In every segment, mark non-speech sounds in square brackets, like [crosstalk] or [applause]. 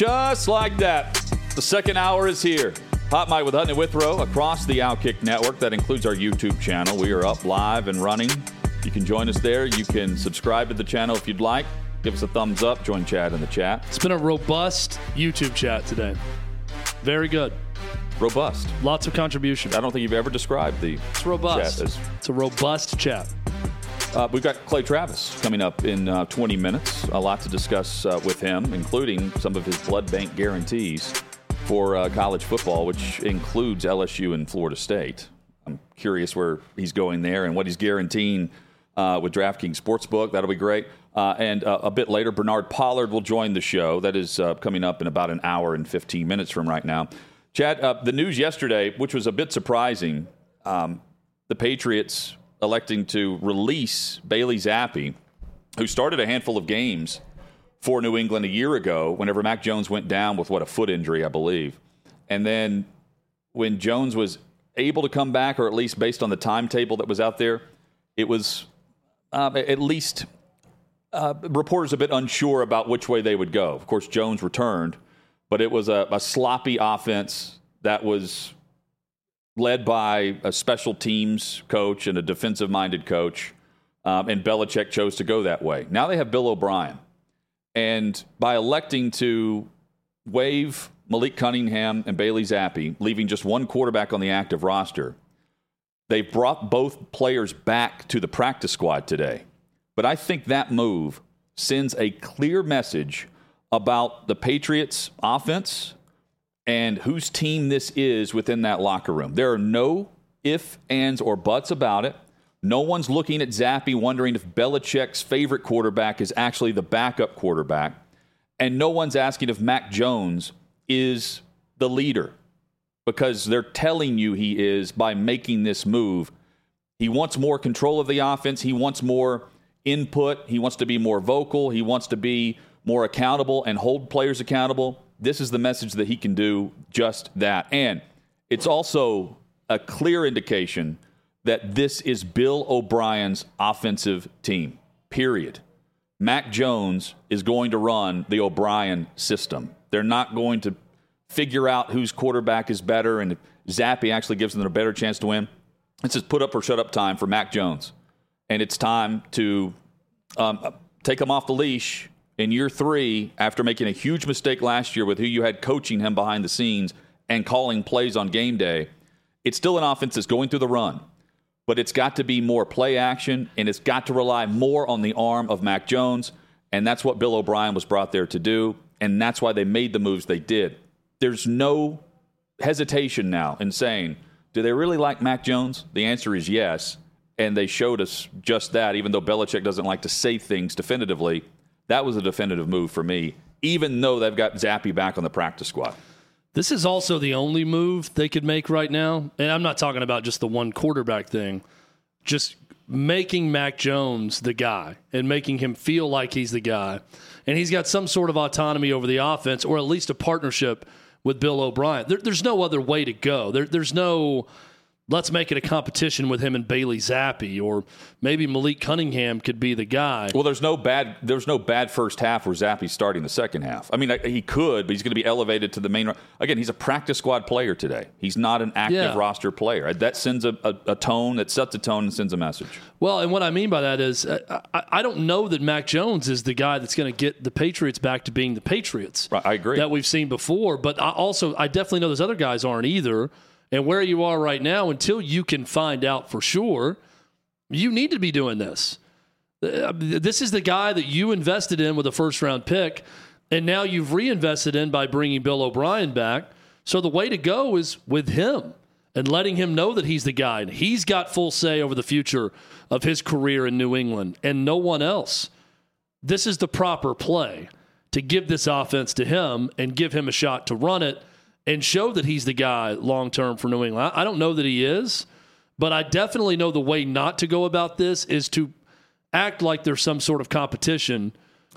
Just like that. The second hour is here. Hot Mic with Hutton and Withrow across the Outkick Network. That includes our YouTube channel. We are up live and running. You can join us there. You can subscribe to the channel if you'd like. Give us a thumbs up. Join Chad in the chat. It's been a robust YouTube chat today. Very good. Robust. Lots of contribution. I don't think you've ever described the It's robust. chat as It's a robust chat. Uh, we've got Clay Travis coming up in uh, 20 minutes. A lot to discuss uh, with him, including some of his blood bank guarantees for uh, college football, which includes LSU and Florida State. I'm curious where he's going there and what he's guaranteeing uh, with DraftKings Sportsbook. That'll be great. Uh, and a bit later, Bernard Pollard will join the show. That is coming up in about an hour and 15 minutes from right now. Chad, the news yesterday, which was a bit surprising, um, the Patriots electing to release Bailey Zappe, who started a handful of games for New England a year ago whenever Mac Jones went down with what a foot injury, I believe. And then when Jones was able to come back, or at least based on the timetable that was out there, it was uh, at least uh, reporters a bit unsure about which way they would go. Of course, Jones returned, but it was a, a sloppy offense that was led by a special teams coach and a defensive minded coach. Um, and Belichick chose to go that way. Now they have Bill O'Brien. And by electing to waive Malik Cunningham and Bailey Zappe, leaving just one quarterback on the active roster, they brought both players back to the practice squad today. But I think that move sends a clear message about the Patriots' offense and whose team this is within that locker room. There are no if, ands, or buts about it. No one's looking at Zappe wondering if Belichick's favorite quarterback is actually the backup quarterback. And no one's asking if Mac Jones is the leader because they're telling you he is by making this move. He wants more control of the offense. He wants more input. He wants to be more vocal. He wants to be more accountable and hold players accountable. This is the message that he can do just that. And it's also a clear indication that this is Bill O'Brien's offensive team, period. Mac Jones is going to run the O'Brien system. They're not going to figure out whose quarterback is better and if Zappe actually gives them a better chance to win. It's just put up or shut up time for Mac Jones. And it's time to um, take him off the leash in year three after making a huge mistake last year with who you had coaching him behind the scenes and calling plays on game day. It's still an offense that's going through the run, but it's got to be more play action and it's got to rely more on the arm of Mac Jones. And that's what Bill O'Brien was brought there to do. And that's why they made the moves they did. There's no hesitation now in saying, do they really like Mac Jones? The answer is yes. And they showed us just that, even though Belichick doesn't like to say things definitively. That was a definitive move for me, even though they've got Zappe back on the practice squad. This is also the only move they could make right now. And I'm not talking about just the one quarterback thing, just making Mac Jones the guy and making him feel like he's the guy. And he's got some sort of autonomy over the offense or at least a partnership with Bill O'Brien. There, there's no other way to go. There, there's no let's make it a competition with him and Bailey Zappe, or maybe Malik Cunningham could be the guy. Well, there's no bad there's no bad first half where Zappe's starting the second half. I mean, he could, but he's going to be elevated to the main. Again, he's a practice squad player today. He's not an active Yeah. roster player. That sends a, a, a tone, that sets a tone and sends a message. Well, and what I mean by that is, uh, I, I don't know that Mac Jones is the guy that's going to get the Patriots back to being the Patriots. Right, I agree. That we've seen before, but I also I definitely know those other guys aren't either. And where you are right now, until you can find out for sure, you need to be doing this. Uh, This is the guy that you invested in with a first round pick, and now you've reinvested in by bringing Bill O'Brien back. So the way to go is with him and letting him know that he's the guy. And he's got full say over the future of his career in New England and no one else. This is the proper play to give this offense to him and give him a shot to run it and show that he's the guy long term for New England. I I don't know that he is, but I definitely know the way not to go about this is to act like there's some sort of competition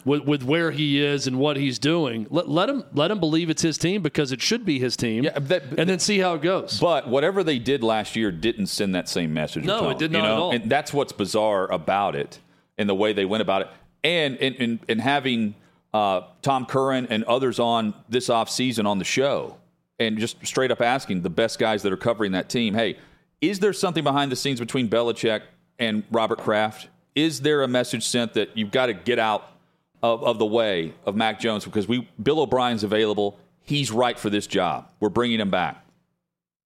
with, with where he is and what he's doing. Let, let him let him believe it's his team because it should be his team. Yeah, that- and then see how it goes. But whatever they did last year didn't send that same message. No, it did you not at all. And that's what's bizarre about it and the way they went about it. And in, in, in having uh, Tom Curran and others on this offseason on the show and just straight up asking the best guys that are covering that team, hey, is there something behind the scenes between Belichick and Robert Kraft? Is there a message sent that you've got to get out of, of the way of Mac Jones because we Bill O'Brien's available. He's right for this job. We're bringing him back.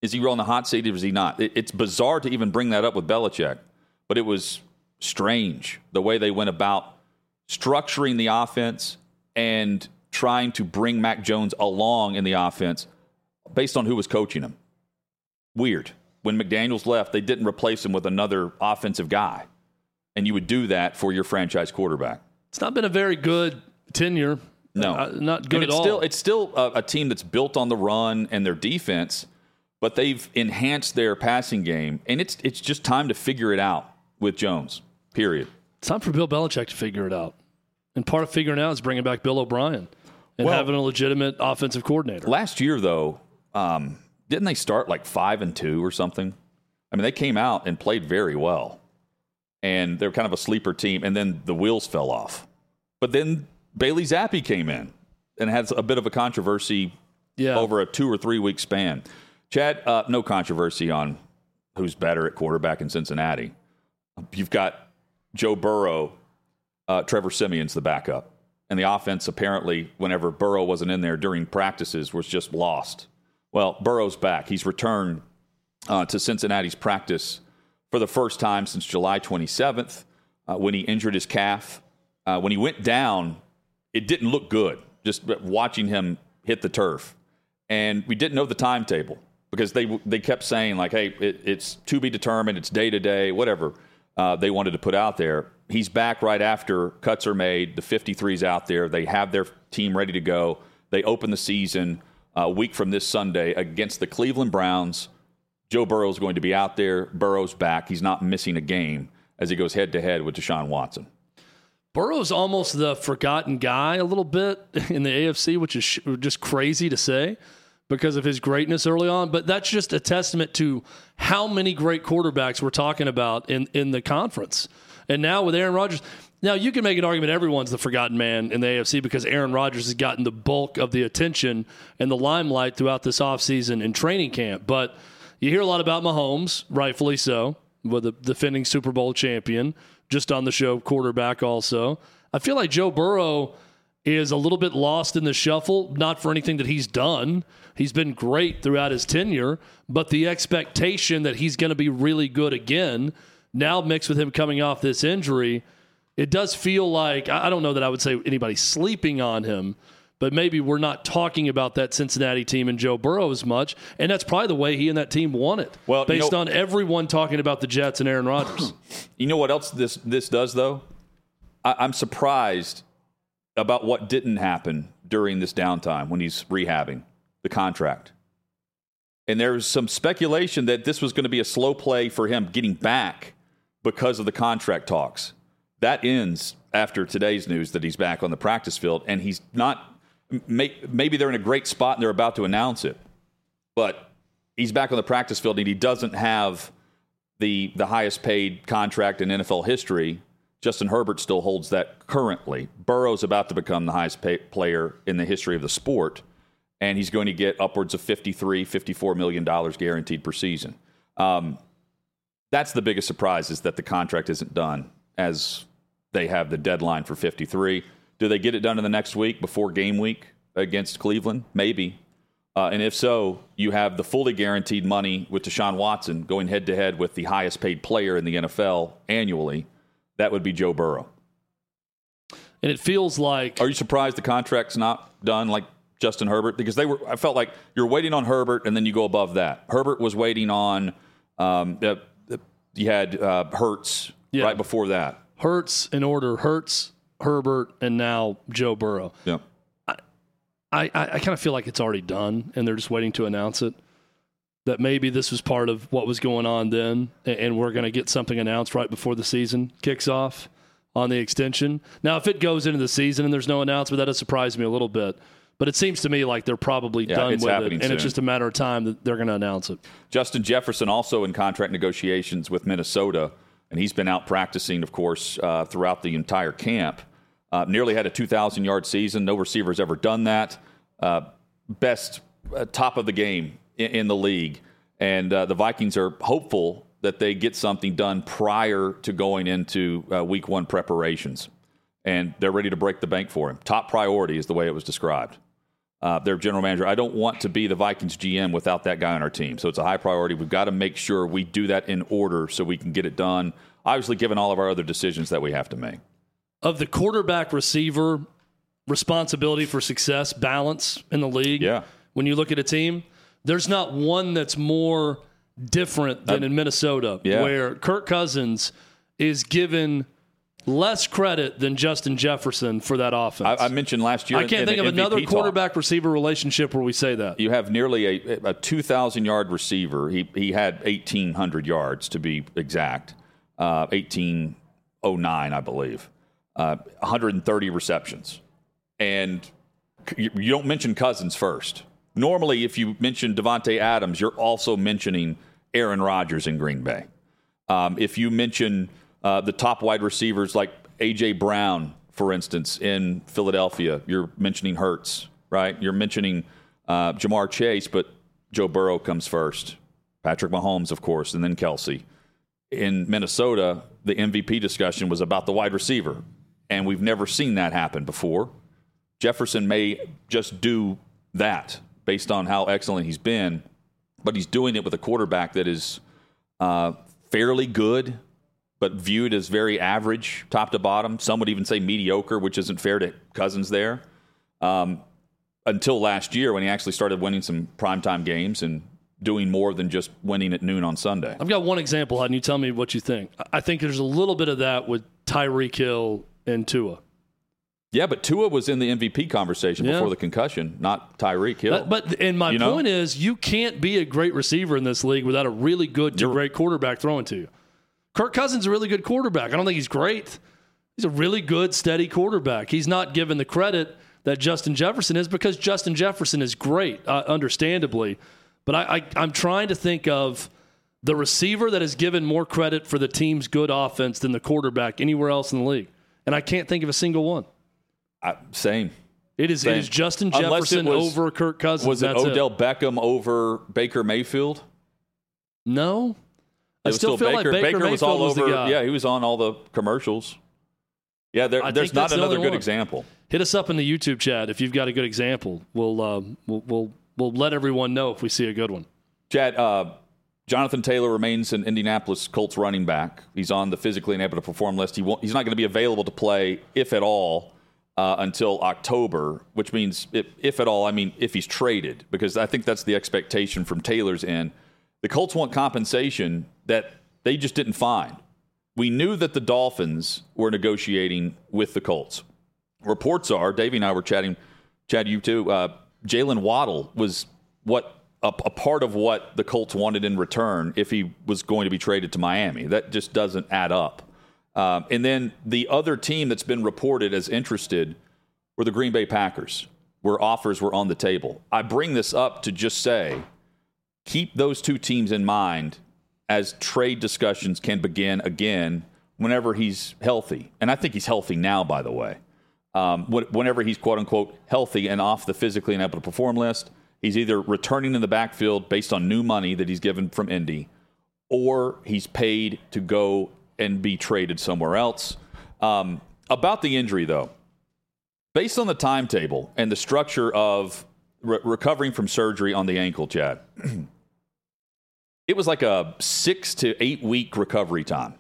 Is he on the hot seat or is he not? It, it's bizarre to even bring that up with Belichick, but it was strange the way they went about structuring the offense and trying to bring Mac Jones along in the offense based on who was coaching him. Weird. When McDaniels left, they didn't replace him with another offensive guy. And you would do that for your franchise quarterback. It's not been a very good tenure. No, uh, not good and it's at all. Still, it's still a, a, team that's built on the run and their defense, but they've enhanced their passing game, and it's it's just time to figure it out with Jones. Period. It's time for Bill Belichick to figure it out, and part of figuring it out is bringing back Bill O'Brien and well, having a legitimate offensive coordinator. Last year, though, um, didn't they start like five and two or something? I mean, they came out and played very well and they're kind of a sleeper team. And then the wheels fell off. But then Bailey Zappe came in and had a bit of a controversy yeah. over a two or three week span. Chad, uh, no controversy on who's better at quarterback in Cincinnati. You've got Joe Burrow, uh, Trevor Siemian's the backup. And the offense, apparently, whenever Burrow wasn't in there during practices, was just lost. Well, Burrow's back. He's returned uh, to Cincinnati's practice for the first time since July 27th uh, when he injured his calf. Uh, when he went down, it didn't look good just watching him hit the turf. And we didn't know the timetable because they, they kept saying, like, hey, it, it's to be determined, it's day to day, whatever uh, they wanted to put out there. He's back right after cuts are made. The 53's out there. They have their team ready to go. They open the season a week from this Sunday against the Cleveland Browns. Joe Burrow is going to be out there. Burrow's back. He's not missing a game as he goes head to head with Deshaun Watson. Burrow's almost the forgotten guy a little bit [laughs] in the AFC, which is just crazy to say because of his greatness early on. But that's just a testament to how many great quarterbacks we're talking about in, in the conference. And now with Aaron Rodgers, now you can make an argument everyone's the forgotten man in the AFC because Aaron Rodgers has gotten the bulk of the attention and the limelight throughout this offseason and training camp. But – you hear a lot about Mahomes, rightfully so, with the defending Super Bowl champion, just on the show, quarterback also. I feel like Joe Burrow is a little bit lost in the shuffle, not for anything that he's done. He's been great throughout his tenure, but the expectation that he's going to be really good again, now mixed with him coming off this injury, it does feel like I don't know that I would say anybody sleeping on him, but maybe we're not talking about that Cincinnati team and Joe Burrow as much. And that's probably the way he and that team won it. Well, based you know, on everyone talking about the Jets and Aaron Rodgers. [clears throat] You know what else this this does though? I, I'm surprised about what didn't happen during this downtime when he's rehabbing the contract. And there's some speculation that this was going to be a slow play for him getting back because of the contract talks. That ends after today's news that he's back on the practice field, and he's not maybe they're in a great spot and they're about to announce it, but he's back on the practice field and he doesn't have the the highest paid contract in NFL history. Justin Herbert still holds that currently. Burrow's about to become the highest paid player in the history of the sport, and he's going to get upwards of 53, 54 million dollars guaranteed per season. Um, that's the biggest surprise is that the contract isn't done as they have the deadline for 53. Do they get it done in the next week before game week against Cleveland? Maybe. Uh, and if so, you have the fully guaranteed money with Deshaun Watson going head to head with the highest paid player in the NFL annually. That would be Joe Burrow. And it feels like. Are you surprised the contract's not done like Justin Herbert? Because they were. I felt like you're waiting on Herbert, and then you go above that. Herbert was waiting on. Um, uh, you had uh, Hurts yeah. right before that. Hurts in order. Hurts, Herbert, and now Joe Burrow. Yeah. I, I, I kind of feel like it's already done, and they're just waiting to announce it. That maybe this was part of what was going on then, and we're going to get something announced right before the season kicks off on the extension. Now, if it goes into the season and there's no announcement, that does surprise me a little bit. But it seems to me like they're probably yeah, done with it, and soon. it's just a matter of time that they're going to announce it. Justin Jefferson also in contract negotiations with Minnesota and he's been out practicing, of course, uh, throughout the entire camp. Uh, nearly had a 2,000 yard season. No receiver's ever done that. Uh, best uh, top of the game in, in the league. And uh, the Vikings are hopeful that they get something done prior to going into uh, week one preparations. And they're ready to break the bank for him. Top priority is the way it was described. Uh, their general manager. I don't want to be the Vikings GM without that guy on our team. So it's a high priority. We've got to make sure we do that in order so we can get it done. Obviously, given all of our other decisions that we have to make. Of the quarterback receiver responsibility for success, balance in the league, Yeah. when you look at a team, there's not one that's more different than in Minnesota, yeah. where Kirk Cousins is given less credit than Justin Jefferson for that offense. I, I mentioned last year. I can't in think the of MVP another talk, quarterback receiver relationship where we say that. You have nearly a, a 2,000 yard receiver. He, he had 1,800 yards to be exact, uh, 1,809, I believe, uh, 130 receptions. And you, you don't mention Cousins first. Normally, if you mention Davante Adams, you're also mentioning Aaron Rodgers in Green Bay. Um, if you mention uh, the top wide receivers like A.J. Brown, for instance, in Philadelphia, you're mentioning Hurts, right? You're mentioning uh, Ja'Marr Chase, but Joe Burrow comes first. Patrick Mahomes, of course, and then Kelce. In Minnesota, the MVP discussion was about the wide receiver, and we've never seen that happen before. Jefferson may just do that based on how excellent he's been, but he's doing it with a quarterback that is uh, fairly good, but viewed as very average, top to bottom. Some would even say mediocre, which isn't fair to Cousins there. Um, until last year, when he actually started winning some primetime games and doing more than just winning at noon on Sunday. I've got one example, and you tell me what you think. I think there's a little bit of that with Tyreek Hill and Tua. Yeah, but Tua was in the MVP conversation Yeah. before the concussion, not Tyreek Hill. But, but and my You know? point is, you can't be a great receiver in this league without a really good to You're- great quarterback throwing to you. Kirk Cousins is a really good quarterback. I don't think he's great. He's a really good, steady quarterback. He's not given the credit that Justin Jefferson is because Justin Jefferson is great, uh, understandably. But I, I, I'm trying to think of the receiver that is given more credit for the team's good offense than the quarterback anywhere else in the league, and I can't think of a single one. I, same. It is, it Same. is Justin Jefferson was- over Kirk Cousins. Was it Odell Beckham over Baker Mayfield? No. I still, feel Baker. like Baker, was all was over. guy. Yeah, he was on all the commercials. Yeah, there, there's not the another good one. example. Hit us up in the YouTube chat if you've got a good example. We'll um, we'll, we'll we'll let everyone know if we see a good one. Chad, uh, Jonathan Taylor remains an Indianapolis Colts running back. He's on the physically unable to perform list. He won't, he's not going to be available to play, if at all, uh, until October, which means, if, if at all, I mean if he's traded, because I think that's the expectation from Taylor's end. The Colts want compensation that they just didn't find. We knew that the Dolphins were negotiating with the Colts. Reports are, Davey and I were chatting, Chad, you too. Uh, Jalen Waddle was what a, a part of what the Colts wanted in return if he was going to be traded to Miami. That just doesn't add up. Um, and then the other team that's been reported as interested were the Green Bay Packers, where offers were on the table. I bring this up to just say keep those two teams in mind as trade discussions can begin again whenever he's healthy. And I think he's healthy now, by the way. Um, whenever he's quote unquote healthy and off the physically unable to perform list, he's either returning in the backfield based on new money that he's given from Indy, or he's paid to go and be traded somewhere else. Um, about the injury, though, based on the timetable and the structure of re- recovering from surgery on the ankle, Chad, [clears throat] it was like a six to eight week recovery time,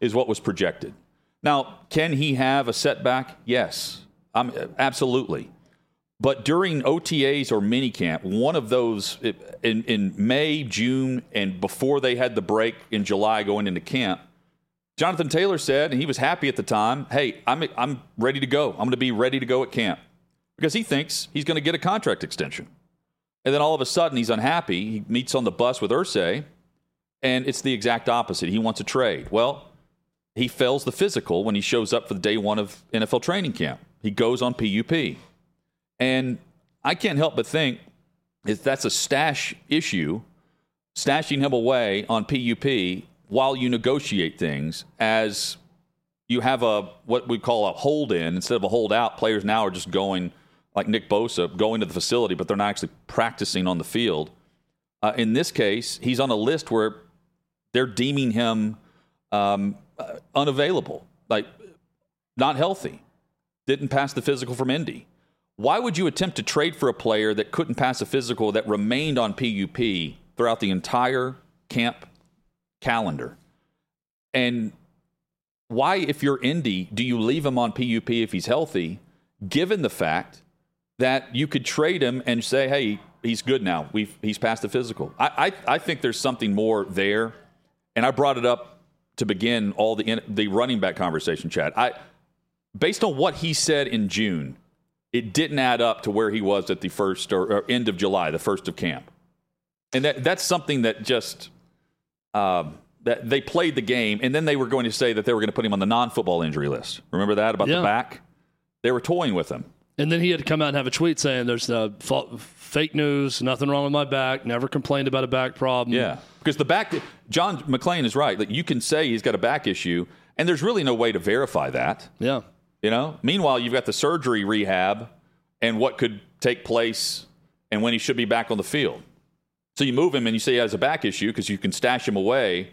is what was projected. Now, can he have a setback? Yes, um, absolutely. But during OTAs or minicamp, one of those in, in May, June, and before they had the break in July going into camp, Jonathan Taylor said, and he was happy at the time, hey, I'm, I'm ready to go. I'm going to be ready to go at camp because he thinks he's going to get a contract extension. And then all of a sudden, he's unhappy. He meets on the bus with Irsay, and it's the exact opposite. He wants a trade. Well, he fails the physical when he shows up for the day one of NFL training camp. He goes on PUP. And I can't help but think if that's a stash issue, stashing him away on PUP while you negotiate things as you have a what we call a hold in instead of a hold out. Players now are just going like Nick Bosa, going to the facility, but they're not actually practicing on the field. Uh, in this case, he's on a list where they're deeming him um, uh, unavailable, like not healthy, didn't pass the physical from Indy. Why would you attempt to trade for a player that couldn't pass a physical that remained on PUP throughout the entire camp calendar? And why, if you're Indy, do you leave him on PUP if he's healthy, given the fact that you could trade him and say, hey, he's good now. We've, he's passed the physical. I, I, I think there's something more there. And I brought it up to begin all the, the running back conversation, Chad. I, based on what he said in June, it didn't add up to where he was at the first or, or end of July, the first of camp. And that, that's something that just um, that they played the game, and then they were going to say that they were going to put him on the non-football injury list. Remember that about Yeah. the back? They were toying with him. And then he had to come out and have a tweet saying there's uh, fa- fake news, nothing wrong with my back, never complained about a back problem. Yeah, because the back, John McClain is right. Like you can say he's got a back issue, and there's really no way to verify that. Yeah. You know. Meanwhile, you've got the surgery rehab, and what could take place, and when he should be back on the field. So you move him, and you say he has a back issue because you can stash him away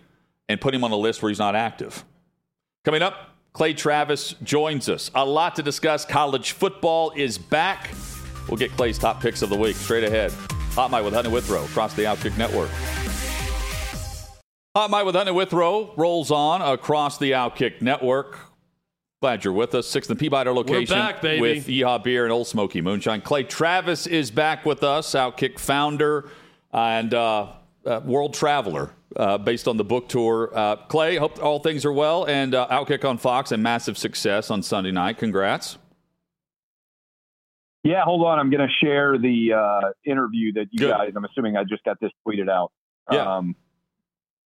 and put him on a list where he's not active. Coming up, Clay Travis joins us. A lot to discuss. College football is back. We'll get Clay's top picks of the week straight ahead. Hot Mic with Hunter Withrow across the Outkick Network. Hot Mic with Hunter Withrow rolls on across the Outkick Network. Glad you're with us. Sixth and Peabody location We're back, baby. with Yeehaw Beer and Ole Smoky Moonshine. Clay Travis is back with us, Outkick founder and uh, uh, world traveler uh, based on the book tour. Uh, Clay, hope all things are well. And uh, Outkick on Fox and massive success on Sunday night. Congrats. Yeah, hold on. I'm going to share the uh, interview that you Good. guys. I'm assuming I just got this tweeted out. Yeah. Um,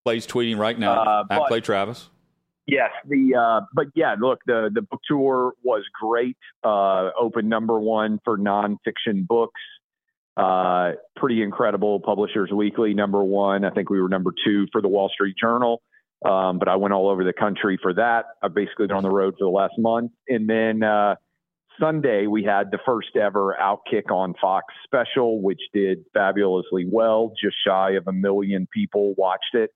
Clay's tweeting right now Uh, at Clay Travis. yes. The uh, but yeah, look, the the book tour was great. Uh, open number one for nonfiction books. Uh, pretty incredible. Publishers Weekly number one. I think we were number two for the Wall Street Journal. Um, but I went all over the country for that. I've basically been on the road for the last month, and then. Uh, Sunday, we had the first ever Outkick on Fox special, which did fabulously well. Just shy of a million people watched it.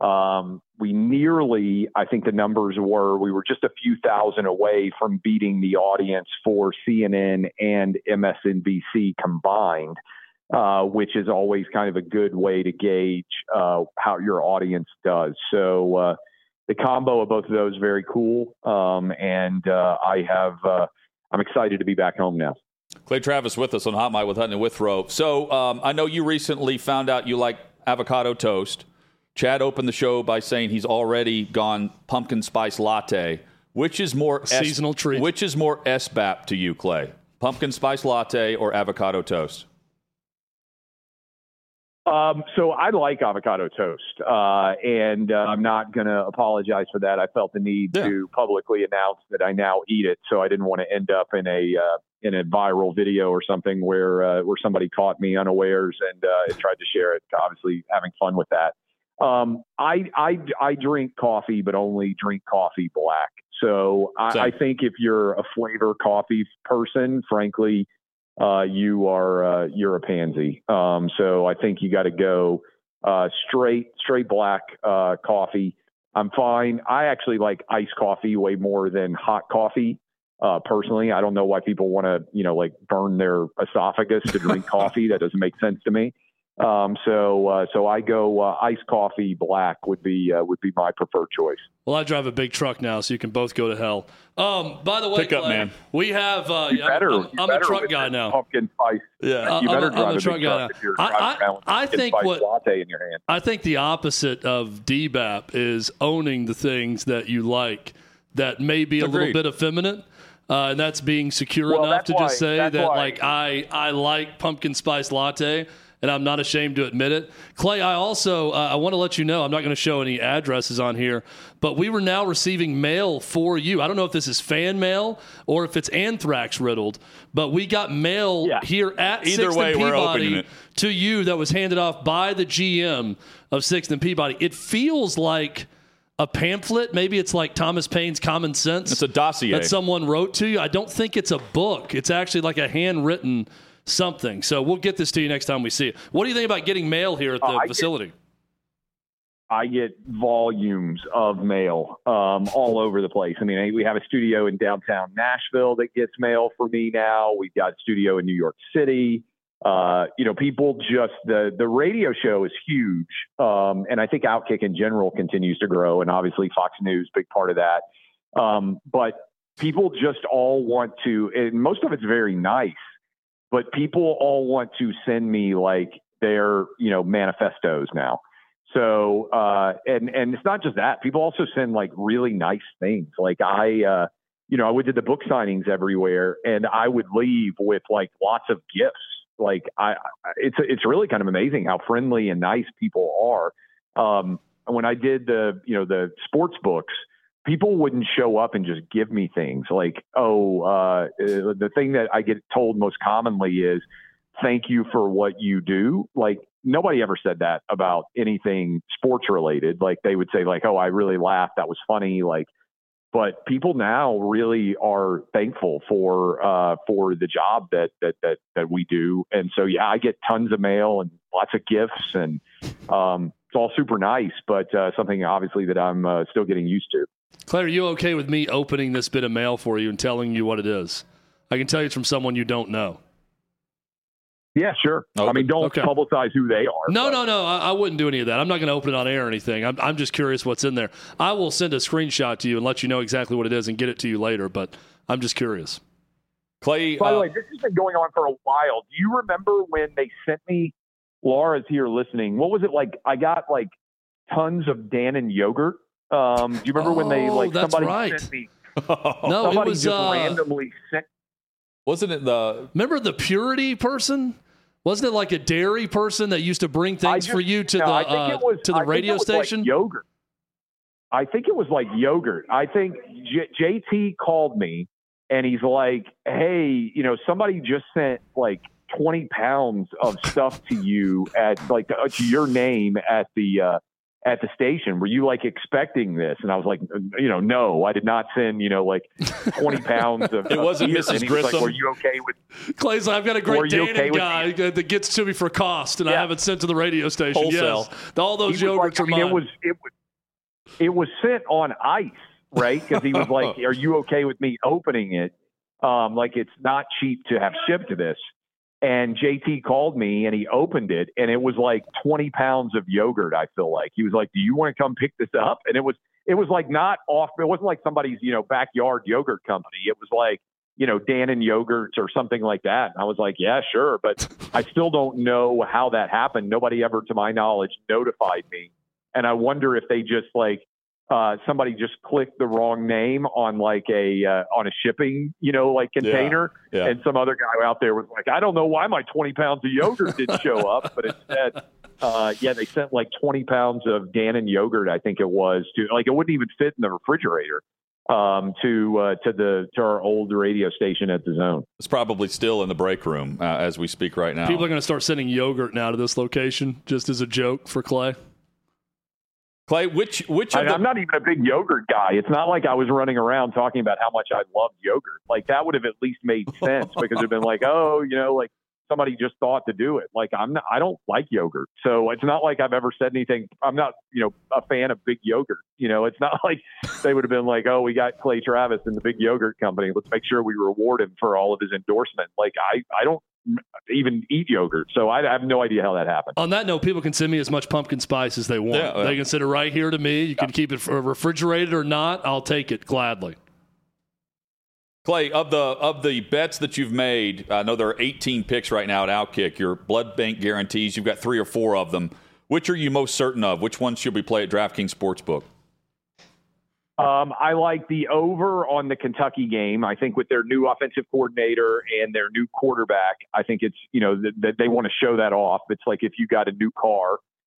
Um, we nearly, I think the numbers were, we were just a few thousand away from beating the audience for CNN and MSNBC combined, uh, which is always kind of a good way to gauge uh, how your audience does. So, uh, the combo of both of those very cool. Um, and uh, I have, uh, I'm excited to be back home now. Clay Travis with us on Hot Mic with Hutton and Withrow. So um, I know you recently found out you like avocado toast. Chad opened the show by saying he's already gone pumpkin spice latte. Which is more S- Seasonal treat. Which is more DBAP to you, Clay? Pumpkin spice latte or avocado toast? Um, so I like avocado toast, uh, and uh, I'm not going to apologize for that. I felt the need Yeah. to publicly announce that I now eat it, so I didn't want to end up in a uh, in a viral video or something where uh, where somebody caught me unawares and uh, tried to share it. Obviously, having fun with that. Um, I, I I drink coffee, but only drink coffee black. So I, I think if you're a flavor coffee person, frankly, uh, you are uh, you're a pansy. Um, so I think you got to go uh, straight straight black uh, coffee. I'm fine. I actually like iced coffee way more than hot coffee. Uh, personally, I don't know why people want to you know like burn their esophagus to drink [laughs] coffee. That doesn't make sense to me. Um, so uh, so I go uh, iced coffee black would be uh, would be my preferred choice. Well, I drive a big truck now, so you can both go to hell. Um, by the way, Pick up, Clay, man. we have. Uh, You I'm- better. I'm, you I'm a truck with guy your now. Pumpkin spice. Yeah. You I'm better a- drive I'm a a, truck guy truck now. I- I- I think what- latte in your hand. I think the opposite of DBAP is owning the things that you like that may be a little bit effeminate. Uh, and that's being secure Well, enough that's to just say that, why- like, I, I like pumpkin spice latte, and I'm not ashamed to admit it. Clay, I also uh, I want to let you know I'm not going to show any addresses on here, but we were now receiving mail for you. I don't know if this is fan mail or if it's anthrax riddled, but we got mail Yeah. here at Either Sixth way, and we're Peabody opening it. to you that was handed off by the GM of Sixth and Peabody. It feels like a pamphlet. Maybe it's like Thomas Paine's Common Sense. It's a dossier that someone wrote to you. I don't think it's a book. It's actually like a handwritten something. So we'll get this to you next time we see it. What do you think about getting mail here at the uh, facility? Get, I get volumes of mail um, all over the place. I mean, we have a studio in downtown Nashville that gets mail for me now. We've got a studio in New York City. Uh, you know, people just the the radio show is huge, um, and I think Outkick in general continues to grow, and obviously Fox News, big part of that. Um, but people just all want to, and most of it's very nice, but people all want to send me like their you know manifestos now. So, uh, and and it's not just that. People also send like really nice things. Like I, uh, you know, I would do the book signings everywhere, and I would leave with like lots of gifts like I, it's it's really kind of amazing how friendly and nice people are. Um, when I did the you know the sports books, people wouldn't show up and just give me things like, oh, uh, the thing that I get told most commonly is, thank you for what you do. Like nobody ever said that about anything sports related. Like they would say like, oh, I really laughed. That was funny. Like but people now really are thankful for uh, for the job that, that that that we do, and so yeah, I get tons of mail and lots of gifts, and um, it's all super nice, but uh, something obviously that I'm uh, still getting used to. Clay, are you okay with me opening this bit of mail for you and telling you what it is? I can tell you it's from someone you don't know. Yeah, sure. Okay. I mean, don't okay. publicize who they are. No, but. no, no. I, I, wouldn't do any of that. I'm not going to open it on air or anything. I'm, I'm just curious what's in there. I will send a screenshot to you and let you know exactly what it is and get it to you later. But I'm just curious. Clay. By uh, the way, this has been going on for a while. Do you remember when they sent me? Laura's here listening. What was it like? I got like tons of Dannon yogurt. Um, do you remember oh, when they like that's somebody right. sent me? no, somebody it was just uh, randomly sent. Wasn't it the? Remember the purity person? Wasn't it like a dairy person that used to bring things just, for you to no, the uh, was, to the radio station? Like yogurt. I think it was like yogurt. I think J- JT called me and he's like, "Hey, you know, somebody just sent like 20 pounds of stuff to you at like uh, to your name at the uh, at the station. Were you like expecting this? And I was like, you know, no, I did not send, you know, like 20 [laughs] pounds of. it wasn't Mrs. Grissom. Like, Were you okay with? Clay's like, I've got a great dating okay guy that gets to me for cost, and yeah. I haven't sent to the radio station. Wholesale. Yes, all those yogurts like, are I mean, mine. It was, it was, it was sent on ice, right? Because he was like, [laughs] "Are you okay with me opening it?" Um, like it's not cheap to have shipped to this. And JT called me and he opened it and it was like 20 pounds of yogurt. I feel like he was like, do you want to come pick this up? And it was, it was like not off. It wasn't like somebody's, you know, backyard yogurt company. It was like, you know, Dannon yogurts or something like that. And I was like, yeah, sure. But [laughs] I still don't know how that happened. Nobody ever, to my knowledge, notified me. And I wonder if they just like uh, somebody just clicked the wrong name on like a uh, on a shipping, you know, like container, yeah, yeah. and some other guy out there was like, I don't know why my 20 pounds of yogurt didn't show [laughs] up, but instead, uh, yeah, they sent like 20 pounds of Dannon yogurt, I think it was, to like it wouldn't even fit in the refrigerator um, to uh, to the to our old radio station at the zone. It's probably still in the break room uh, as we speak right now. People are going to start sending yogurt now to this location just as a joke for Clay. Clay, which which I, the- I'm not even a big yogurt guy. It's not like I was running around talking about how much I love yogurt. Like that would have at least made sense because it'd been like, oh, you know, like somebody just thought to do it. Like I'm not, I don't like yogurt, so it's not like I've ever said anything. I'm not, you know, a fan of big yogurt. You know, it's not [laughs] like they would have been like, oh, we got Clay Travis in the big yogurt company. Let's make sure we reward him for all of his endorsement. Like I, I don't even eat yogurt. So I have no idea how that happened. On that note, people can send me as much pumpkin spice as they want. Yeah, They can send it right here to me. You can keep it refrigerated or not. I'll take it gladly. Clay, of the of the bets that you've made, I know there are 18 picks right now at Outkick. Your blood bank guarantees, you've got three or four of them. Which are you most certain of? Which ones should we play at DraftKings Sportsbook? Um, I like the over on the Kentucky game. I think with their new offensive coordinator and their new quarterback, I think it's you know that, that they want to show that off. It's like if you got a new car,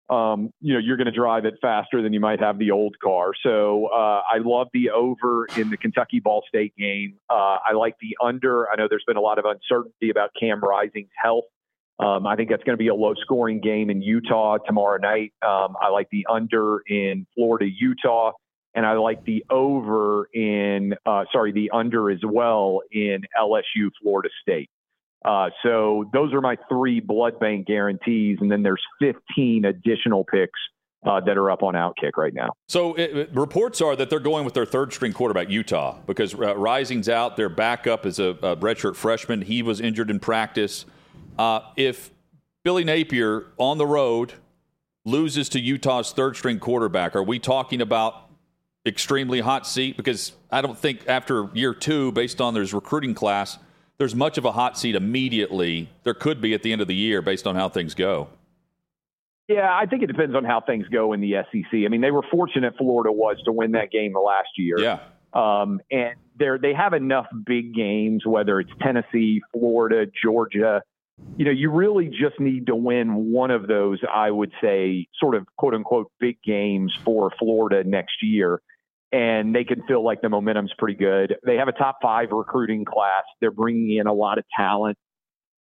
um, you know you're going to drive it faster than you might have the old car. So uh, I love the over in the Kentucky Ball State game. Uh, I like the under. I know there's been a lot of uncertainty about Cam Rising's health. Um, I think that's going to be a low scoring game in Utah tomorrow night. Um, I like the under in Florida, Utah. And I like the over in, uh, sorry, the under as well in LSU Florida State. Uh, so those are my three blood bank guarantees, and then there's 15 additional picks uh, that are up on Outkick right now. So it, it, reports are that they're going with their third string quarterback, Utah, because uh, Rising's out. Their backup is a, a redshirt freshman. He was injured in practice. Uh, if Billy Napier on the road loses to Utah's third string quarterback, are we talking about extremely hot seat? Because I don't think after year two, based on their recruiting class, there's much of a hot seat immediately. There could be at the end of the year based on how things go. Yeah, I think it depends on how things go in the SEC. I mean, they were fortunate Florida was to win that game the last year. Yeah. Um, and they they have enough big games, whether it's Tennessee, Florida, Georgia. You know, you really just need to win one of those. I would say, sort of quote unquote big games for Florida next year and they can feel like the momentum's pretty good. They have a top five recruiting class. They're bringing in a lot of talent.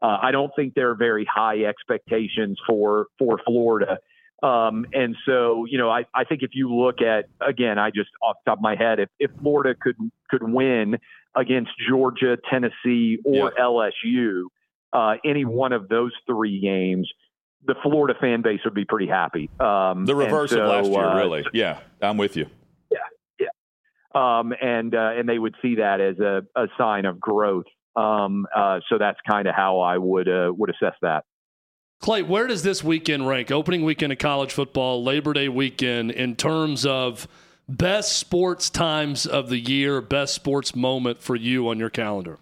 Uh, I don't think they're very high expectations for for Florida. Um, and so, you know, I, I think if you look at again, I just off the top of my head, if, if Florida could could win against Georgia, Tennessee, or yeah. LSU, uh, any one of those three games, the Florida fan base would be pretty happy. Um, the reverse so, of last year, uh, really. Yeah, I'm with you. Um, and uh, and they would see that as a, a sign of growth. Um, uh, so that's kind of how I would uh, would assess that. Clay, where does this weekend rank? Opening weekend of college football, Labor Day weekend, in terms of best sports times of the year, best sports moment for you on your calendar?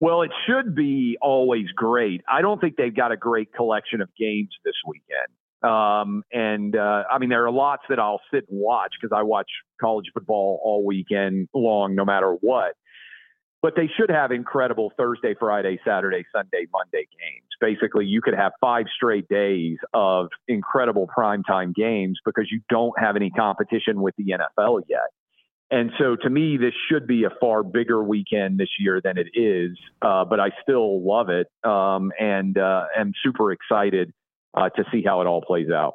Well, it should be always great. I don't think they've got a great collection of games this weekend. Um, and uh, I mean, there are lots that I'll sit and watch because I watch college football all weekend long, no matter what. But they should have incredible Thursday, Friday, Saturday, Sunday, Monday games. Basically, you could have five straight days of incredible primetime games because you don't have any competition with the NFL yet. And so to me, this should be a far bigger weekend this year than it is. Uh, but I still love it um, and uh, am super excited uh, to see how it all plays out.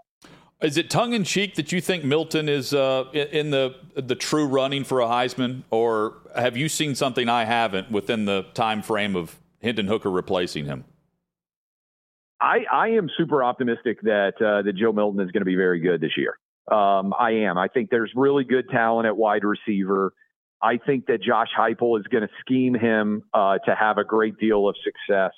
Is it tongue in cheek that you think Milton is uh, in the the true running for a Heisman, or have you seen something I haven't within the time frame of Hendon Hooker replacing him? I, I am super optimistic that uh, that Joe Milton is going to be very good this year. Um, I am. I think there's really good talent at wide receiver. I think that Josh Heupel is going to scheme him uh, to have a great deal of success.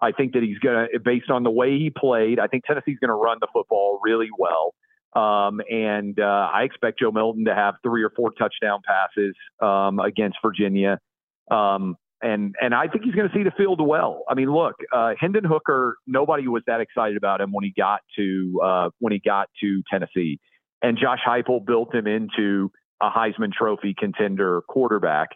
I think that he's going to, based on the way he played, I think Tennessee's going to run the football really well. Um, and uh, I expect Joe Milton to have three or four touchdown passes um, against Virginia. Um, and and I think he's going to see the field well. I mean, look, uh, Hendon Hooker. Nobody was that excited about him when he got to uh, when he got to Tennessee, and Josh Heupel built him into a Heisman Trophy contender quarterback.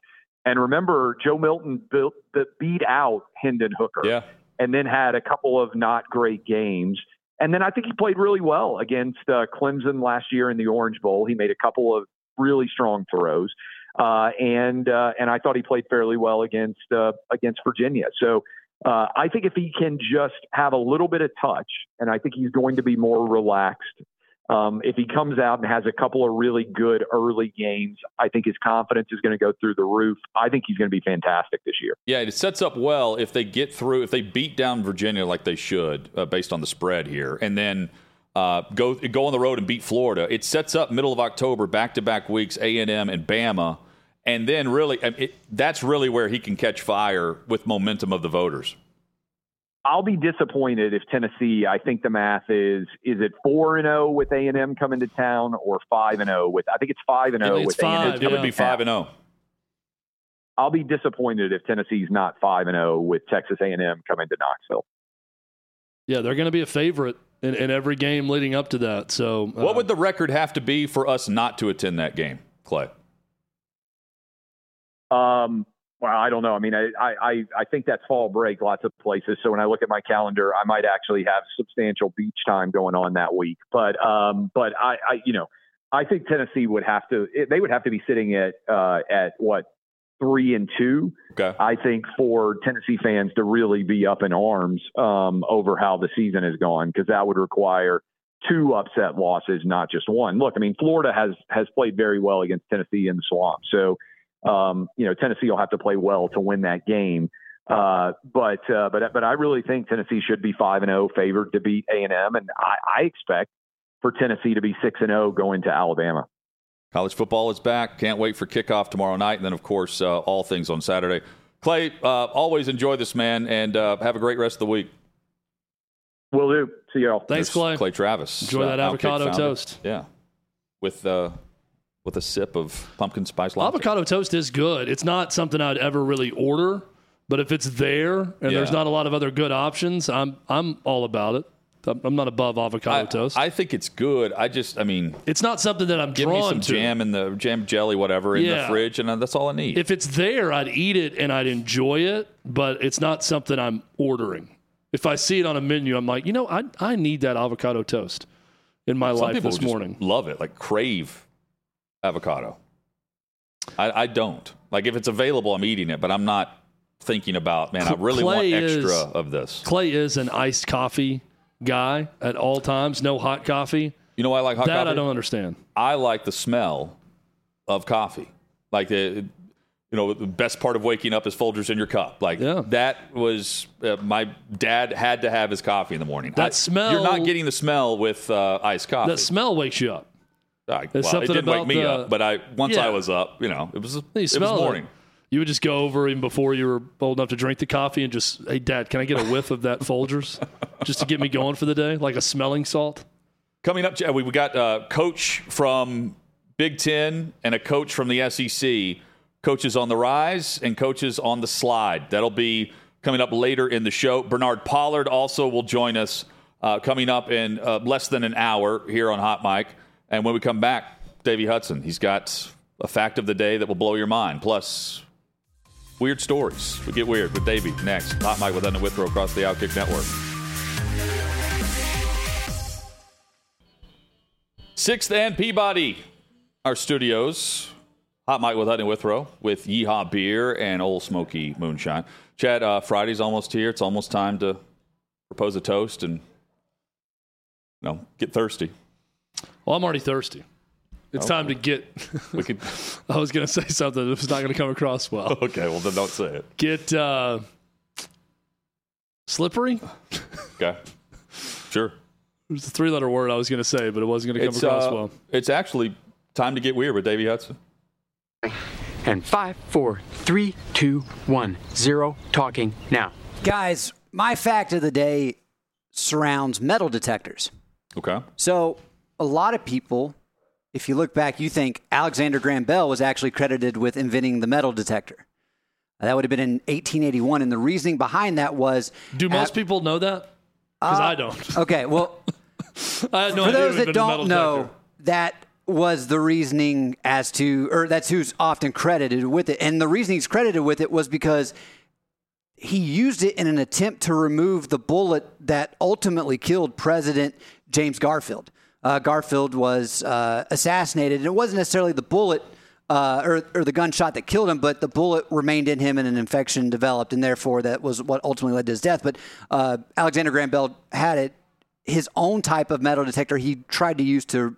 And remember, Joe Milton built, beat out Hendon Hooker. Yeah and then had a couple of not great games. And then I think he played really well against uh, Clemson last year in the Orange Bowl. He made a couple of really strong throws, uh, and uh, and I thought he played fairly well against uh, against Virginia. So uh, I think if he can just have a little bit of touch, and I think he's going to be more relaxed um, if he comes out and has a couple of really good early games, I think his confidence is going to go through the roof. I think he's going to be fantastic this year. Yeah, it sets up well if they get through, if they beat down Virginia like they should, uh, based on the spread here, and then uh, go go on the road and beat Florida. It sets up middle of October, back to back weeks, A and M and Bama, and then really, it, that's really where he can catch fire with momentum of the voters. I'll be disappointed if Tennessee. I think the math is is it four and zero oh with A and M coming to town or five and zero oh with I think it's five and zero oh with A and M. It would be five and zero. I'll be disappointed if Tennessee's not five and zero with Texas A and M coming to Knoxville. Yeah, they're going to be a favorite in, in, every game leading up to that. So, uh, what would the record have to be for us not to attend that game, Clay? Um, well, I don't know. I mean, I, I, I think that's fall break lots of places. So when I look at my calendar, I might actually have substantial beach time going on that week. But, um, but I, I, you know, I think Tennessee would have to, they would have to be sitting at, uh, at what, three and two. Okay. I think for Tennessee fans to really be up in arms, um, over how the season has gone, because that would require two upset losses, not just one. Look, I mean, Florida has has played very well against Tennessee in the swamp. So, um, you know, Tennessee will have to play well to win that game. Uh, but uh, but but I really think Tennessee should be five and zero, favored to beat A and M, and I, I expect for Tennessee to be six and zero going to Alabama. College football is back. Can't wait for kickoff tomorrow night, and then of course uh, all things on Saturday. Clay, uh, always enjoy this man, and uh, have a great rest of the week. Will do. See y'all. Thanks, Clay. Clay Travis. Enjoy that uh, avocado toast. Yeah, with uh, with a sip of pumpkin spice latte. Avocado toast is good. It's not something I'd ever really order, but if it's there and there's not a lot of other good options, I'm I'm all about it. I'm not above avocado I, toast. I think it's good. I just, I mean, it's not something that I'm give me drawn some to. jam in the jam jelly, whatever, in the fridge, and uh, that's all I need. If it's there, I'd eat it and I'd enjoy it, but it's not something I'm ordering. If I see it on a menu, I'm like, you know, I I need that avocado toast in my Some life this morning. love it, like crave avocado. I, I don't. Like if it's available, I'm eating it, but I'm not thinking about, man, I really want extra is- of this. Clay is an iced coffee guy at all times, no hot coffee. You know why I like hot that coffee? I don't understand. I like the smell of coffee. Like the, you know, the best part of waking up is Folgers in your cup. Like Yeah. that was uh, my dad had to have his coffee in the morning. That smell- You're not getting the smell with uh, iced coffee. That smell wakes you up. I, there's well, something it didn't wake about me the- up, but I once Yeah. I was up, you know, it was it You was smell it. morning. You would just go over even before you were old enough to drink the coffee and just, hey, Dad, can I get a whiff of that Folgers [laughs] just to get me going for the day, like a smelling salt? Coming up, we we got a coach from Big Ten and a coach from the SEC. Coaches on the rise and coaches on the slide. That'll be coming up later in the show. Bernard Pollard also will join us uh, coming up in uh, less than an hour here on Hot Mic. And when we come back, Davey Hudson, he's got a fact of the day that will blow your mind. Plus, weird stories. We get weird with Davey next. Hot Mic with Hutton Withrow across the Outkick Network. Sixth and Peabody, our studios. Hot Mic with Hutton Withrow with Yeehaw Beer and Ole Smoky Moonshine. Chad, uh, Friday's almost here. It's almost time to propose a toast and, you know, get thirsty. Well, I'm already thirsty. It's time to get. [laughs] We could. [laughs] I was going to say something that was not going to come across well. [laughs] okay, well then don't say it. Get uh, slippery. Okay, sure. It was a three letter word I was going to say, but it wasn't going to come It's across uh, well. it's actually time to get weird with Davey Hudson. And five, four, three, two, one, zero. Talking now. Guys, my fact of the day surrounds metal detectors. Okay. So, a lot of people, if you look back, you think Alexander Graham Bell was actually credited with inventing the metal detector. Uh, That would have been in 1881, and the reasoning behind that was Do most at- people know that? Because I don't. okay. Well, [laughs] I no for those that had been a metal don't know, detector. that was the reasoning as to, or that's who's often credited with it. And the reason he's credited with it was because he used it in an attempt to remove the bullet that ultimately killed President James Garfield. Uh, Garfield was uh, assassinated, and it wasn't necessarily the bullet uh, or, or the gunshot that killed him, but the bullet remained in him and an infection developed, and therefore that was what ultimately led to his death. But uh, Alexander Graham Bell had it, his own type of metal detector he tried to use to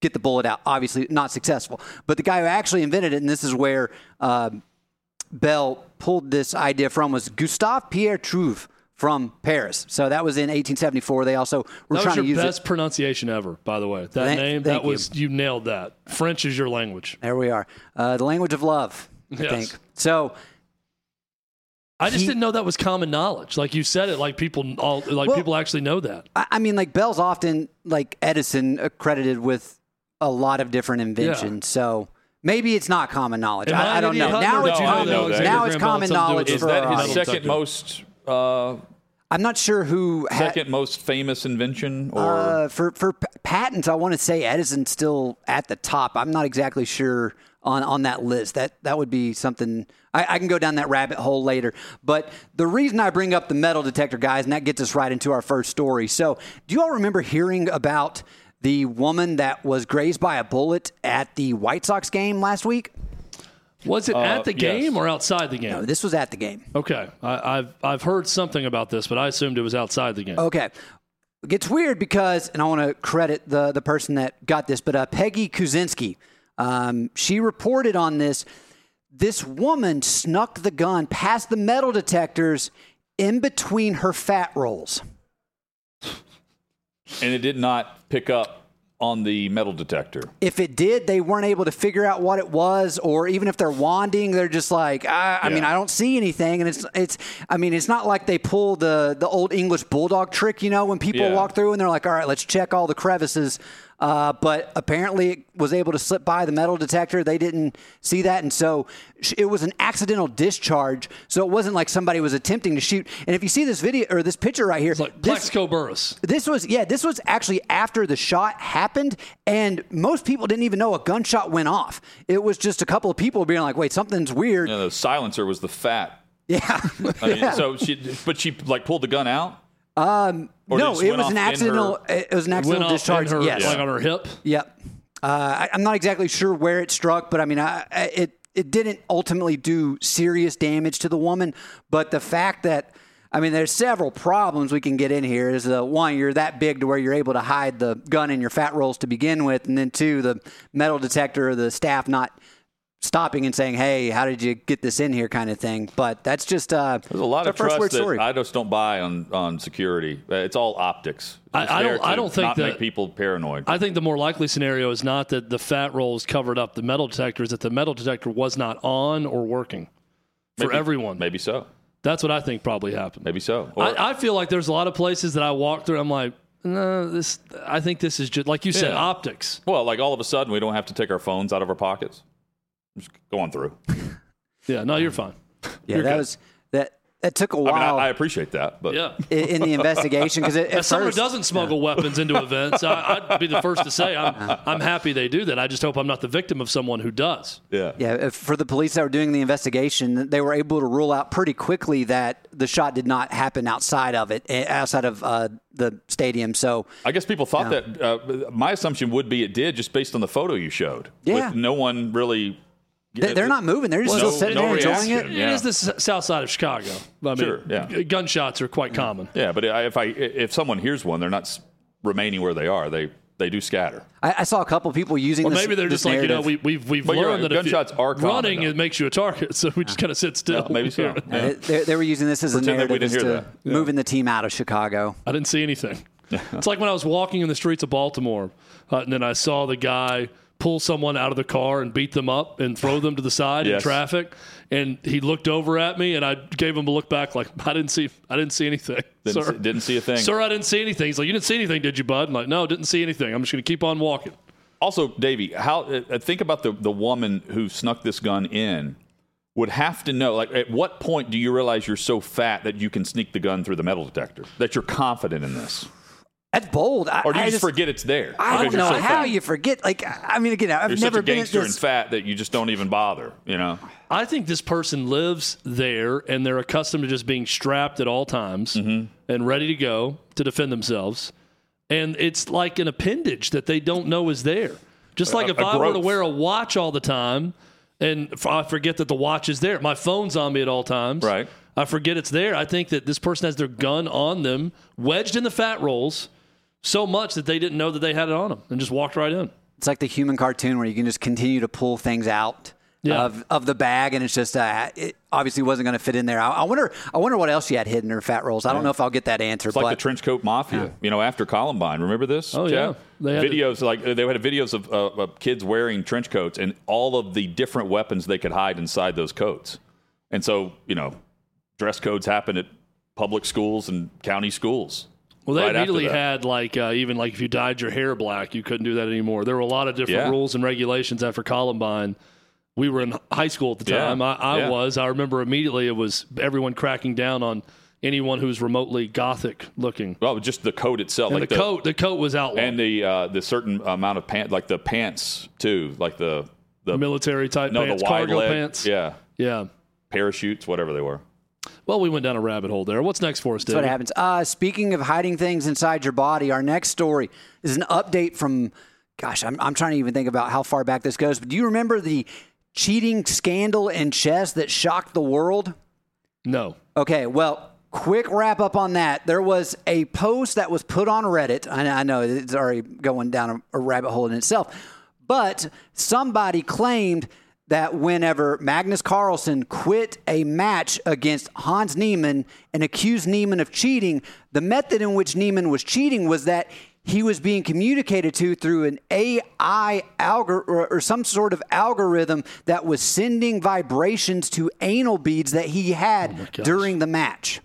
get the bullet out. Obviously, not successful. But the guy who actually invented it, and this is where um, Bell pulled this idea from, was Gustave Pierre Trouve from Paris. So that was in 1874. They also were That trying was your to use best it. pronunciation ever, by the way. That Thank- name, thank that was you nailed that. French is your language. There we are. Uh, the language of love, I Yes. think. So I just He- didn't know that was common knowledge. Like you said it, like people, all, like Well- people actually know that. I I mean, like Bell's often like Edison accredited with a lot of different inventions. So maybe it's not common knowledge. I I, I don't know. Now or it's know common. that? Now it's common had something to do knowledge Is for that his second most uh, I'm not sure who had, second most famous invention or Uh, for for p- patents, I want to say Edison's still at the top. I'm not exactly sure on, on that list. That that would be something I, I can go down that rabbit hole later. But the reason I bring up the metal detector, guys, and that gets us right into our first story. So, do you all remember hearing about the woman that was grazed by a bullet at the White Sox game last week? Was it at the yes. game or outside the game? No, this was at the game. Okay, I, I've I've heard something about this, but I assumed it was outside the game. Okay. It gets weird because, and I want to credit the the person that got this, but uh, Peggy Kuzinski, um, she reported on this. This woman snuck the gun past the metal detectors in between her fat rolls. [laughs] And it did not pick up on the metal detector. If it did, they weren't able to figure out what it was, or even if they're wanding, they're just like, I, I mean, I don't see anything. And it's, it's, I mean, it's not like they pull the the old English bulldog trick, you know, when people Yeah. walk through and they're like, all right, let's check all the crevices. Uh, but apparently, it was able to slip by the metal detector. They didn't see that, and so it was an accidental discharge. So it wasn't like somebody was attempting to shoot. And if you see this video or this picture right here, It's like this, Plaxico Burress. this was yeah, this was actually after the shot happened, and most people didn't even know a gunshot went off. It was just a couple of people being like, "Wait, something's weird." You know, the silencer was the fat. Yeah, [laughs] I mean, so she, but she like pulled the gun out. Um, Or no, just it went was off an in her- accidental. It was an Went accidental off in discharge. her, yes. like on her hip. Yep. Uh, I, I'm not exactly sure where it struck, but I mean, I, I- it it didn't ultimately do serious damage to the woman. But the fact that I mean, there's several problems we can get in here. Is the one you're that big to where you're able to hide the gun in your fat rolls to begin with, and then two, the metal detector, the staff not stopping and saying, "Hey, how did you get this in here?" kind of thing. But that's just uh, There's a lot of first trust weird that story. I just don't buy on on security. Uh, It's all optics. I- It's I there don't- I don't think not that- make people paranoid. I think the more likely scenario is not that the fat rolls covered up the metal detector, is that the metal detector was not on or working for Maybe- everyone. Maybe so. That's what I think probably happened. Maybe so. Or, I, I feel like there's a lot of places that I walk through. I'm like, no, this. I think this is just like you said, Yeah. optics. well, like all of a sudden, we don't have to take our phones out of our pockets. Just going through. [laughs] Yeah, no, you're fine. yeah, You're that good. was that. That took a mean, I, while I appreciate that, but Yeah. [laughs] in, in the investigation because at As someone who doesn't smuggle weapons into events, I, I'd be the first to say I'm, [laughs] I'm happy they do that. I just hope I'm not the victim of someone who does. yeah. Yeah, if- for the police that were doing the investigation, they were able to rule out pretty quickly that the shot did not happen outside of it, eh, outside of uh, the stadium. So, I guess people thought that. Uh, my assumption would be it did, just based on the photo you showed. Yeah. With no one really. They, they're not moving; they're just No- still sitting no there enjoying it. Yeah. It is the s- south side of Chicago. I mean, Sure, yeah. gunshots are quite common. Yeah, but if I if someone hears one, they're not remaining where they are. They they do scatter. I, I saw a couple people using. Or this, maybe they're this just like, you know, narrative. we, we've, we've But learned right, that if you- gunshots are common, running, though. it makes you a target. [laughs] So we just kind of sit still. Yeah, maybe so. [laughs] Uh, they, they were using this as a Pretend that we narrative as didn't hear to that. moving the team out of Chicago. I didn't see anything. [laughs] it's like when I was walking in the streets of Baltimore, uh, and then I saw the guy pull someone out of the car and beat them up and throw them to the side in traffic. And he looked over at me, and I gave him a look back, like I didn't see, I didn't see anything, [laughs] Didn't sir. see, didn't see a thing. Sir, I didn't see anything. He's like, you didn't see anything, did you, bud? I'm like, no, didn't see anything. I'm just going to keep on walking. Also, Davey, how uh, think about the the woman who snuck this gun in would have to know like at what point do you realize you're so fat that you can sneak the gun through the metal detector that you're confident in this That's bold. I, or do you I just, forget it's there I don't know so how fat? you forget. Like, I mean, again, I've you're never such a been at gangster and fat that you just don't even bother you know I think this person lives there and they're accustomed to just being strapped at all times Mm-hmm. and ready to go to defend themselves. And it's like an appendage that they don't know is there. Just like A- if a I were to wear a watch all the time and I forget that the watch is there, my phone's on me at all times. Right. I forget it's there. I think that this person has their gun on them, wedged in the fat rolls, so much that they didn't know that they had it on them and just walked right in. It's like the human cartoon where you can just continue to pull things out Yeah. of, of the bag, and it's just uh, it obviously wasn't going to fit in there. I, I wonder. I wonder what else she had hidden in her fat rolls. I don't know if I'll get that answer. It's but like the trench coat mafia, you know, after Columbine. Remember this? Oh, Jeff? yeah. They had videos like they had videos of, uh, of kids wearing trench coats and all of the different weapons they could hide inside those coats. And so, you know, dress codes happen at public schools and county schools. Well, they right immediately had like uh, even like if you dyed your hair black, you couldn't do that anymore. There were a lot of different Yeah. rules and regulations after Columbine. We were in high school at the Yeah. time. I, I Yeah. was. I remember immediately it was everyone cracking down on anyone who's remotely gothic looking. Well, just the coat itself, And like the, coat, the coat was outlawed. and the uh, the certain amount of pants, like the pants too, like the the military type no pants, the wide cargo leg, pants. yeah, yeah. parachutes, whatever they were. Well, we went down a rabbit hole there. What's next for us, That's what happens. Uh, speaking of hiding things inside your body, our next story is an update from, gosh, I'm, I'm trying to even think about how far back this goes. But do you remember the cheating scandal in chess that shocked the world? No. Okay, well, quick wrap up on that. There was a post that was put on Reddit. I, I know it's already going down a, a rabbit hole in itself, but somebody claimed that whenever Magnus Carlsen quit a match against Hans Niemann and accused Niemann of cheating, the method in which Niemann was cheating was that he was being communicated to through an AI algorithm or some sort of algorithm that was sending vibrations to anal beads that he had during the match.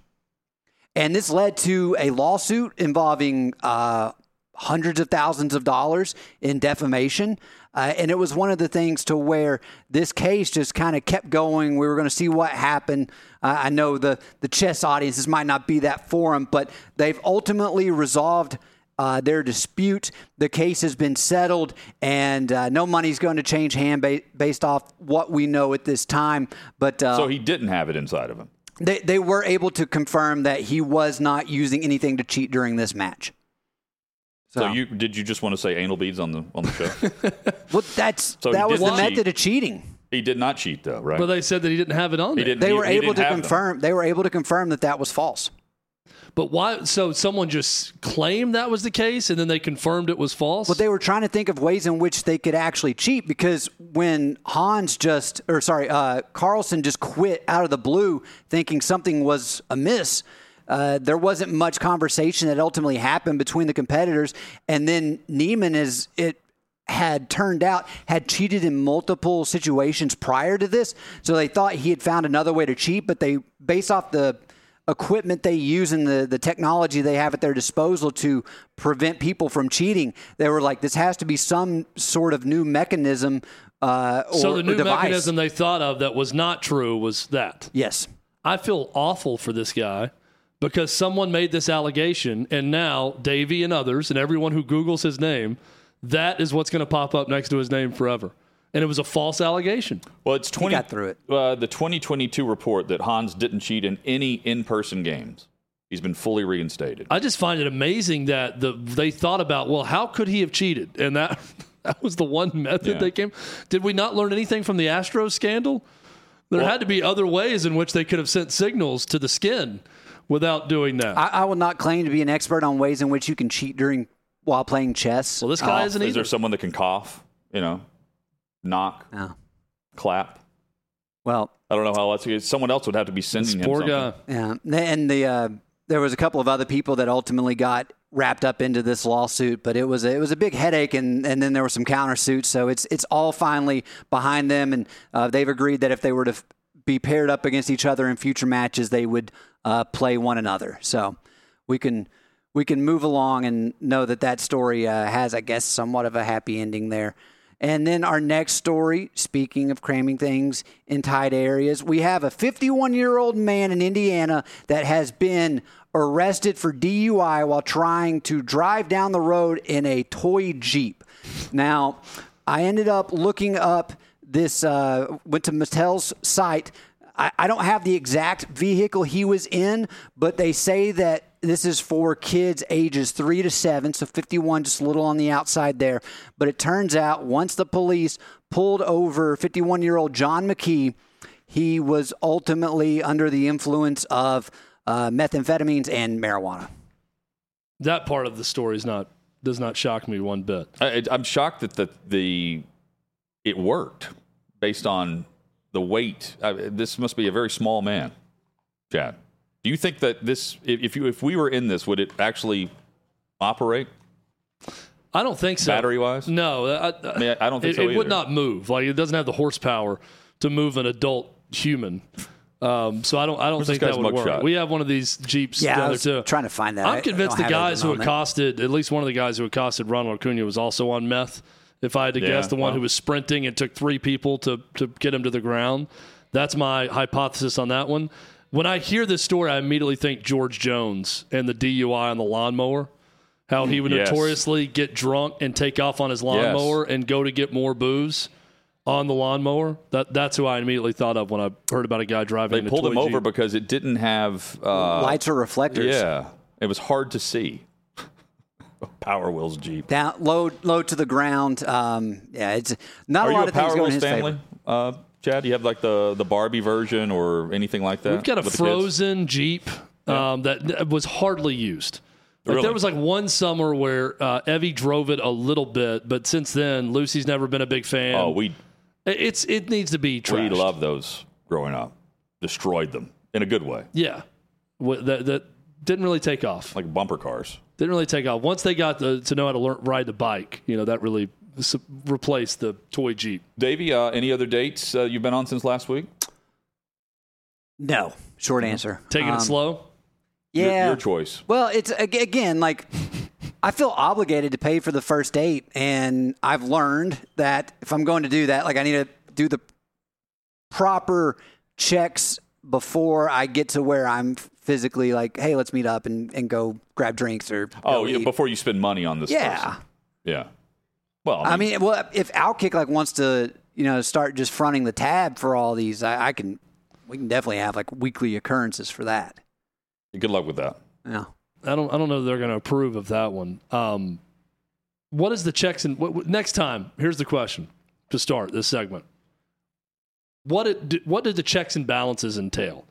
And this led to a lawsuit involving uh, hundreds of thousands of dollars in defamation. Uh, and it was one of the things to where this case just kind of kept going. We were going to see what happened. Uh, I know the, the chess audiences might not be that forum, but they've ultimately resolved uh, their dispute. The case has been settled, and uh, no money's going to change hand ba- based off what we know at this time. But uh, So he didn't have it inside of him. they, they were able to confirm that he was not using anything to cheat during this match. So you did you just want to say anal beads on the on the show? [laughs] Well, that's So that was the cheat. method of cheating. he did not cheat though, right? But they said that he didn't have it on he didn't. They he- were he able didn't to have them. confirm. They were able to confirm that that was false. But why? So someone just claimed that was the case, and then they confirmed it was false. But they were trying to think of ways in which they could actually cheat because when Hans just, or sorry, uh, Carlsen just quit out of the blue thinking something was amiss, uh, there wasn't much conversation that ultimately happened between the competitors. And then Niemann, as it had turned out, had cheated in multiple situations prior to this. So they thought he had found another way to cheat, but they, based off the equipment they use and the, the technology they have at their disposal to prevent people from cheating. They were like, this has to be some sort of new mechanism uh, or, so the new mechanism they thought of that was not true was that. Yes. I feel awful for this guy because someone made this allegation, and now Davey and others and everyone who Googles his name, that is what's going to pop up next to his name forever. And it was a false allegation. Well, it's twenty. got through it. Uh, the 2022 report that Hans didn't cheat in any in-person games. He's been fully reinstated. I just find it amazing that the they thought about, well, how could he have cheated? And that [laughs] that was the one method Yeah. they came. Did we not learn anything from the Astros scandal? There had to be other ways in which they could have sent signals to the skin without doing that. I, I will not claim to be an expert on ways in which you can cheat during while playing chess. well, this guy Uh, isn't Is either. there someone that can cough? You know, knock, no. clap. Well, I don't know how else. Someone else would have to be sending This him poor something. guy. Yeah, and the uh, there was a couple of other people that ultimately got wrapped up into this lawsuit, but it was a, it was a big headache, and, and then there were some countersuits. So it's it's all finally behind them, and uh, they've agreed that if they were to f- be paired up against each other in future matches, they would uh, play one another. So we can we can move along and know that that story uh, has, I guess, somewhat of a happy ending there. And then our next story, speaking of cramming things in tight areas, we have a 51 year old man in Indiana that has been arrested for DUI while trying to drive down the road in a toy Jeep. Now, I ended up looking up this, uh, went to Mattel's site. I, I don't have the exact vehicle he was in, but they say that this is for kids ages three to seven, so 51, just a little on the outside there. But it turns out once the police pulled over 51 year old John McKee, he was ultimately under the influence of uh, methamphetamines and marijuana. that part of the story is not does not shock me one bit. I, I'm shocked that the the it worked based on the weight. I, this must be a very small man, Chad. Do you think that this, if if you if we were in this, would it actually operate I don't think so. battery wise? No, I, I, I mean, I don't think it, so it would not move. Like it doesn't have the horsepower to move an adult human. Um, so I don't. I don't Where's think that would work. mugshot? We have one of these jeeps Yeah, down I there too. trying to find that. I- I I'm convinced the have it guys the who accosted, at least one of the guys who accosted Ronald Acuna was also on meth. If I had to Yeah, guess, the one well. who was sprinting and took three people to to get him to the ground. That's my hypothesis on that one. When I hear this story, I immediately think George Jones and the DUI on the lawnmower. How he would Yes. notoriously get drunk and take off on his lawnmower and go to get more booze on the lawnmower. That that's who I immediately thought of when I heard about a guy driving. They in pulled toy him over Jeep. because it didn't have uh, Lights or reflectors. Yeah, it was hard to see. Power Wheels Jeep. Down, low, low to the ground. Um, yeah, it's not Are a you lot a of things Power going in Wheels his family, favor. uh, Chad? Do you have like the the Barbie version or anything like that? We've got a with the kids? frozen Jeep um, that, that was hardly used. Like Really? There was like one summer where uh, Evie drove it a little bit, but since then, Lucy's never been a big fan. Oh, we it's it needs to be Trashed. we trashed. loved those growing up. Destroyed them in a good way, Yeah, that that didn't really take off. like bumper cars. Didn't really take off. Once they got the, to know how to learn ride the bike, you know that really s- replaced the toy Jeep. Davey, uh, any other dates uh, you've been on since last week? No, short answer. Taking Um, it slow. Your- Yeah. your, choice. Well, it's again like I feel obligated to pay for the first date, and I've learned that if I'm going to do that, like I need to do the proper checks before I get to where I'm physically like, hey, let's meet up and, and go grab drinks or Oh, yeah, before you spend money on this. yeah. person. yeah. Well, I mean, well, if Outkick like wants to, you know, start just fronting the tab for all these, I, I can. We can definitely have like weekly occurrences for that. good luck with that. Yeah. I don't I don't know if they're going to approve of that one. Um, what is the checks and what, what- next time? Here's the question to start this segment. What it, what did the checks and balances entail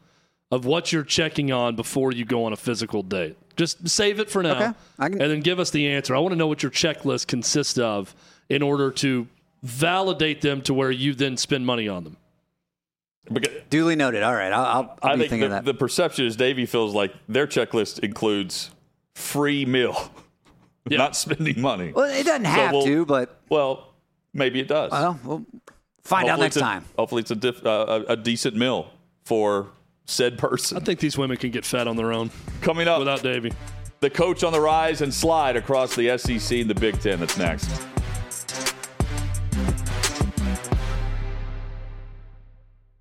of what you're checking on before you go on a physical date? Just save it for now, Okay, I can- and then give us the answer. I want to know what your checklist consists of in order to validate them to where you then spend money on them. Because Duly noted. All right. I'll, I'll, I'll I be think thinking the, of that. the perception is Davey feels like their checklist includes free meal, [laughs] Yeah. not spending money. well, it doesn't have we'll- to, but Well, maybe it does. well, we'll find out next a- time. Hopefully, it's a, diff, uh, a, a decent meal for said person. I think these women can get fed on their own Coming up, without Davey. the coach on the rise and slide across the SEC and the Big Ten. That's next.